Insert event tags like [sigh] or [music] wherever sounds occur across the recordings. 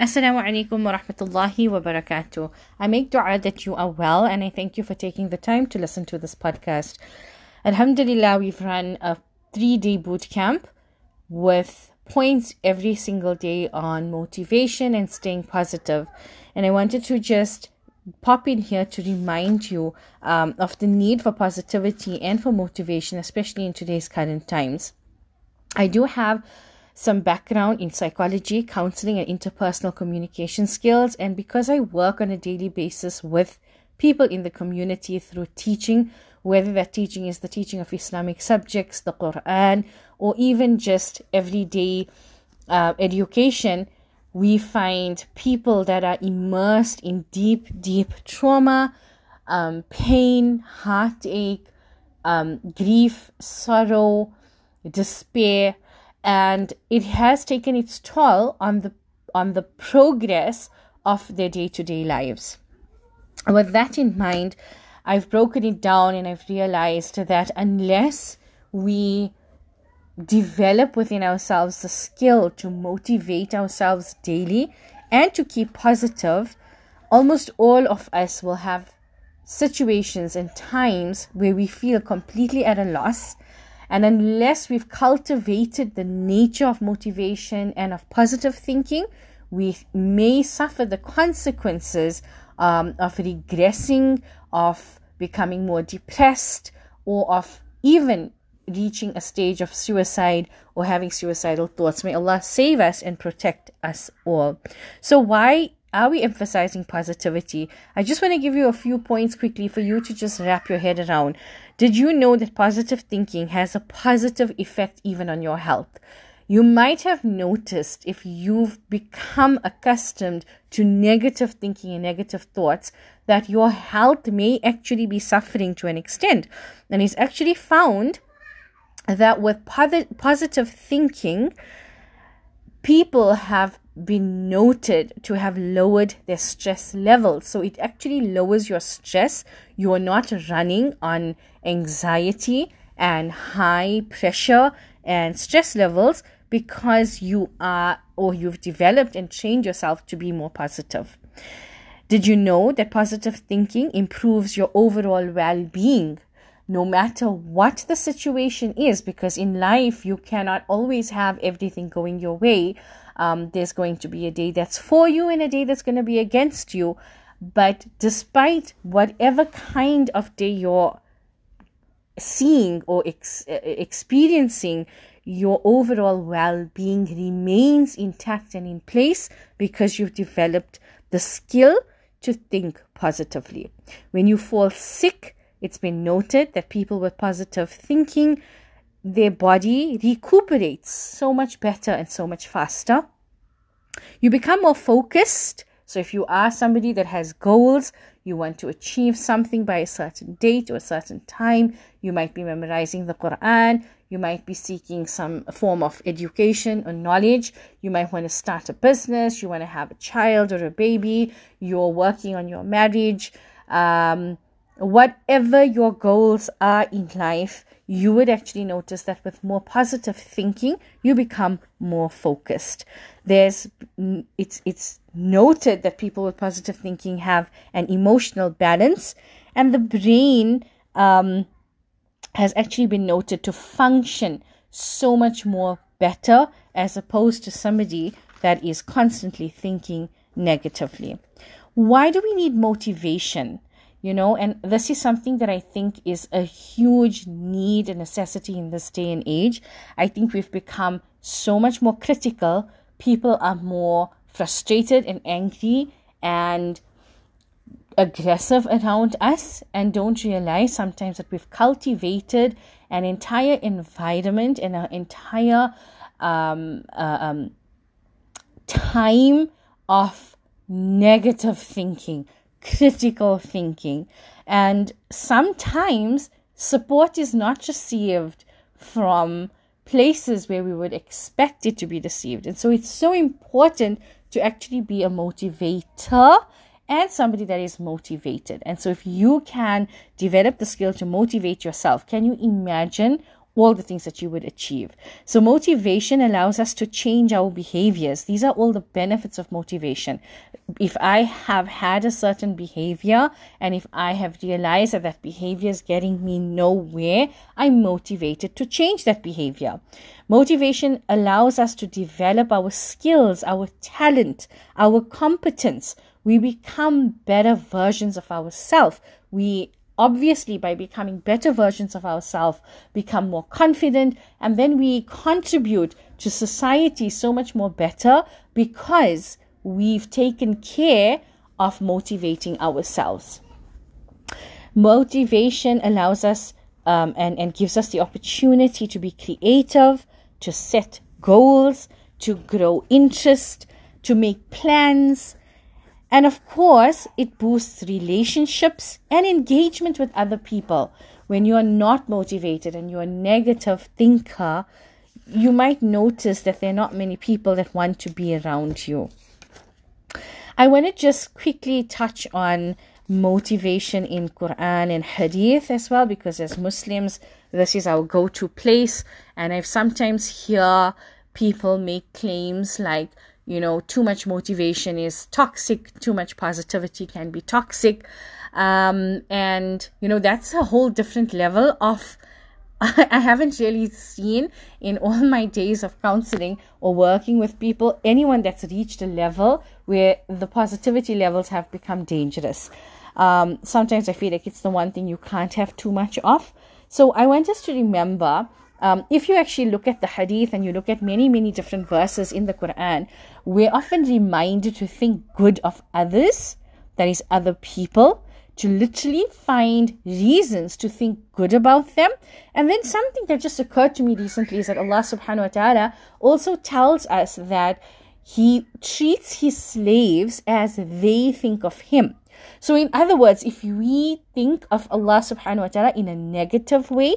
Assalamu alaikum wa rahmatullahi wa barakatuh. I make dua that you are well and I thank you for taking the time to listen to this podcast. Alhamdulillah, we've run a three day boot camp with points every single day on motivation and staying positive. And I wanted to just pop in here to remind you um, of the need for positivity and for motivation, especially in today's current times. I do have some background in psychology, counseling, and interpersonal communication skills. And because I work on a daily basis with people in the community through teaching, whether that teaching is the teaching of Islamic subjects, the Quran, or even just everyday uh, education, we find people that are immersed in deep, deep trauma, um, pain, heartache, um, grief, sorrow, despair, and it has taken its toll on the on the progress of their day-to-day lives. With that in mind, I've broken it down and I've realized that unless we develop within ourselves the skill to motivate ourselves daily and to keep positive, almost all of us will have situations and times where we feel completely at a loss. And unless we've cultivated the nature of motivation and of positive thinking, we may suffer the consequences um, of regressing, of becoming more depressed, or of even reaching a stage of suicide or having suicidal thoughts. May Allah save us and protect us all. So, why are we emphasizing positivity? I just want to give you a few points quickly for you to just wrap your head around. Did you know that positive thinking has a positive effect even on your health? You might have noticed if you've become accustomed to negative thinking and negative thoughts that your health may actually be suffering to an extent. And it's actually found that with positive thinking, people have been noted to have lowered their stress levels. So it actually lowers your stress. You are not running on anxiety and high pressure and stress levels because you are or you've developed and trained yourself to be more positive. Did you know that positive thinking improves your overall well being? no matter what the situation is, because in life you cannot always have everything going your way. Um, there's going to be a day that's for you and a day that's going to be against you. But despite whatever kind of day you're seeing or ex- experiencing, your overall well being remains intact and in place because you've developed the skill to think positively. When you fall sick, it's been noted that people with positive thinking, their body recuperates so much better and so much faster. You become more focused. So, if you are somebody that has goals, you want to achieve something by a certain date or a certain time, you might be memorizing the Quran, you might be seeking some form of education or knowledge, you might want to start a business, you want to have a child or a baby, you're working on your marriage. Um, whatever your goals are in life, you would actually notice that with more positive thinking, you become more focused. There's it's it's noted that people with positive thinking have an emotional balance, and the brain um, has actually been noted to function so much more better as opposed to somebody that is constantly thinking negatively. Why do we need motivation? You know? And this is something that i think is a huge need and necessity in this day and age. I think we've become so much more critical. People are more frustrated and angry and aggressive around us and don't realize sometimes that we've cultivated an entire environment and an entire um, uh, um, time of negative thinking critical thinking. And sometimes support is not received from places where we would expect it to be received. And so it's so important to actually be a motivator and somebody that is motivated. And so if you can develop the skill to motivate yourself, can you imagine all the things that you would achieve. So, motivation allows us to change our behaviors. These are all the benefits of motivation. If I have had a certain behavior and if I have realized that that behavior is getting me nowhere, I'm motivated to change that behavior. Motivation allows us to develop our skills, our talent, our competence. We become better versions of ourselves. We obviously by becoming better versions of ourselves become more confident and then we contribute to society so much more better because we've taken care of motivating ourselves. Motivation allows us um, and, and gives us the opportunity to be creative to set goals to grow interest to make plans and of course, it boosts relationships and engagement with other people. When you are not motivated and you're a negative thinker, you might notice that there are not many people that want to be around you. I want to just quickly touch on motivation in Quran and Hadith as well, because as Muslims, this is our go-to place. And I've sometimes hear people make claims like, you know too much motivation is toxic too much positivity can be toxic um, and you know that's a whole different level of [laughs] I haven't really seen in all my days of counseling or working with people anyone that's reached a level where the positivity levels have become dangerous. Um, sometimes I feel like it's the one thing you can't have too much of. So I want us to remember um, if you actually look at the hadith and you look at many, many different verses in the Quran, we're often reminded to think good of others, that is, other people, to literally find reasons to think good about them. And then something that just occurred to me recently is that Allah subhanahu wa ta'ala also tells us that He treats His slaves as they think of Him. So, in other words, if we think of Allah subhanahu wa ta'ala in a negative way,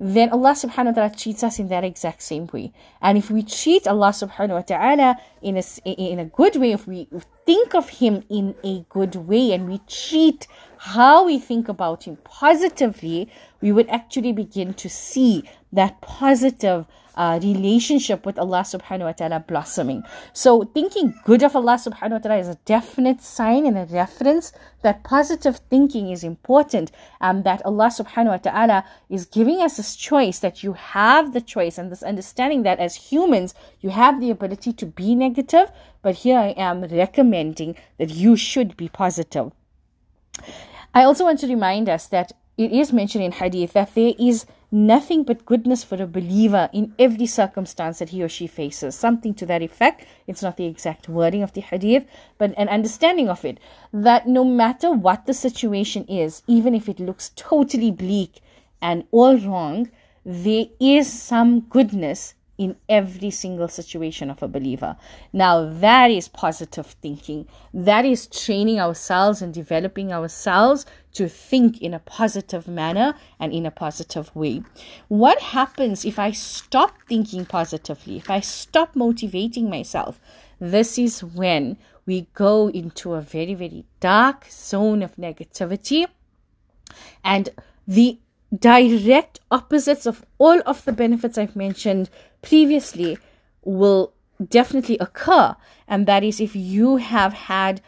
then Allah subhanahu wa ta'ala treats us in that exact same way. And if we treat Allah subhanahu wa ta'ala in a, in a good way, if we think of Him in a good way and we treat how we think about Him positively, we would actually begin to see that positive uh, relationship with Allah subhanahu wa ta'ala blossoming. So thinking good of Allah subhanahu wa ta'ala is a definite sign and a reference that positive thinking is important and that Allah subhanahu wa ta'ala is giving us this choice that you have the choice and this understanding that as humans you have the ability to be negative, but here I am recommending that you should be positive. I also want to remind us that it is mentioned in hadith that there is nothing but goodness for a believer in every circumstance that he or she faces. Something to that effect. It's not the exact wording of the hadith, but an understanding of it. That no matter what the situation is, even if it looks totally bleak and all wrong, there is some goodness in every single situation of a believer. Now, that is positive thinking. That is training ourselves and developing ourselves to think in a positive manner and in a positive way. What happens if I stop thinking positively, if I stop motivating myself? This is when we go into a very, very dark zone of negativity. And the direct opposites of all of the benefits I've mentioned previously will definitely occur. And that is if you have had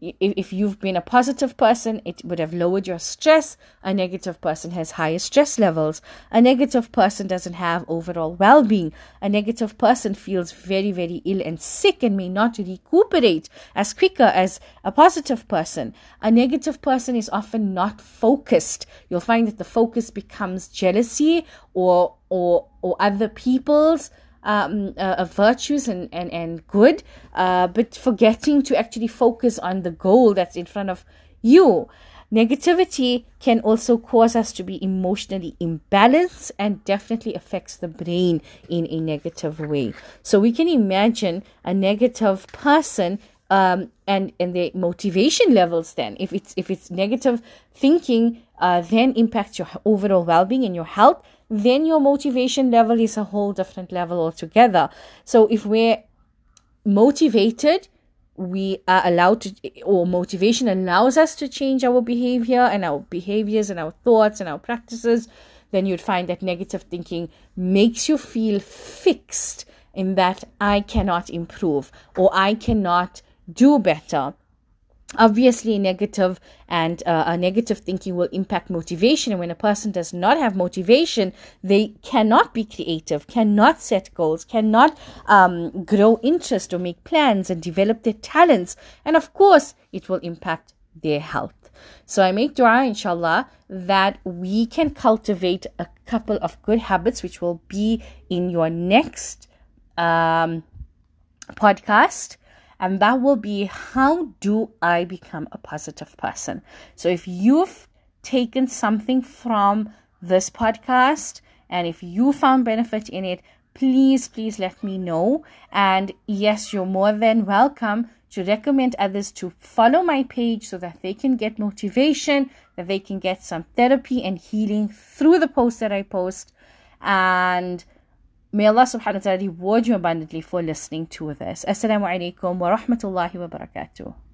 if you've been a positive person, it would have lowered your stress. A negative person has higher stress levels. A negative person doesn't have overall well being. A negative person feels very, very ill and sick and may not recuperate as quicker as a positive person. A negative person is often not focused. You'll find that the focus becomes jealousy or, or, or other people's um, uh, virtues and, and, and good, uh, but forgetting to actually focus on the goal that's in front of you. Negativity can also cause us to be emotionally imbalanced and definitely affects the brain in a negative way. So we can imagine a negative person um, and and the motivation levels then if it's if it's negative thinking uh, then impacts your overall well-being and your health then your motivation level is a whole different level altogether. So if we're motivated, we are allowed to, or motivation allows us to change our behavior and our behaviors and our thoughts and our practices, then you'd find that negative thinking makes you feel fixed in that I cannot improve or I cannot do better obviously negative and uh, a negative thinking will impact motivation. And when a person does not have motivation they cannot be creative cannot set goals cannot um, grow interest or make plans and develop their talents. And of course it will impact their health. So I make dua, inshallah, that we can cultivate a couple of good habits, which will be in your next um, podcast and that will be how do I become a positive person? So if you've taken something from this podcast and if you found benefit in it, please, please let me know. And yes, you're more than welcome to recommend others to follow my page so that they can get motivation, that they can get some therapy and healing through the posts that I post. And May Allah subhanahu wa ta'ala reward you abundantly for listening to this. Assalamu alaikum wa rahmatullahi wa barakatuh.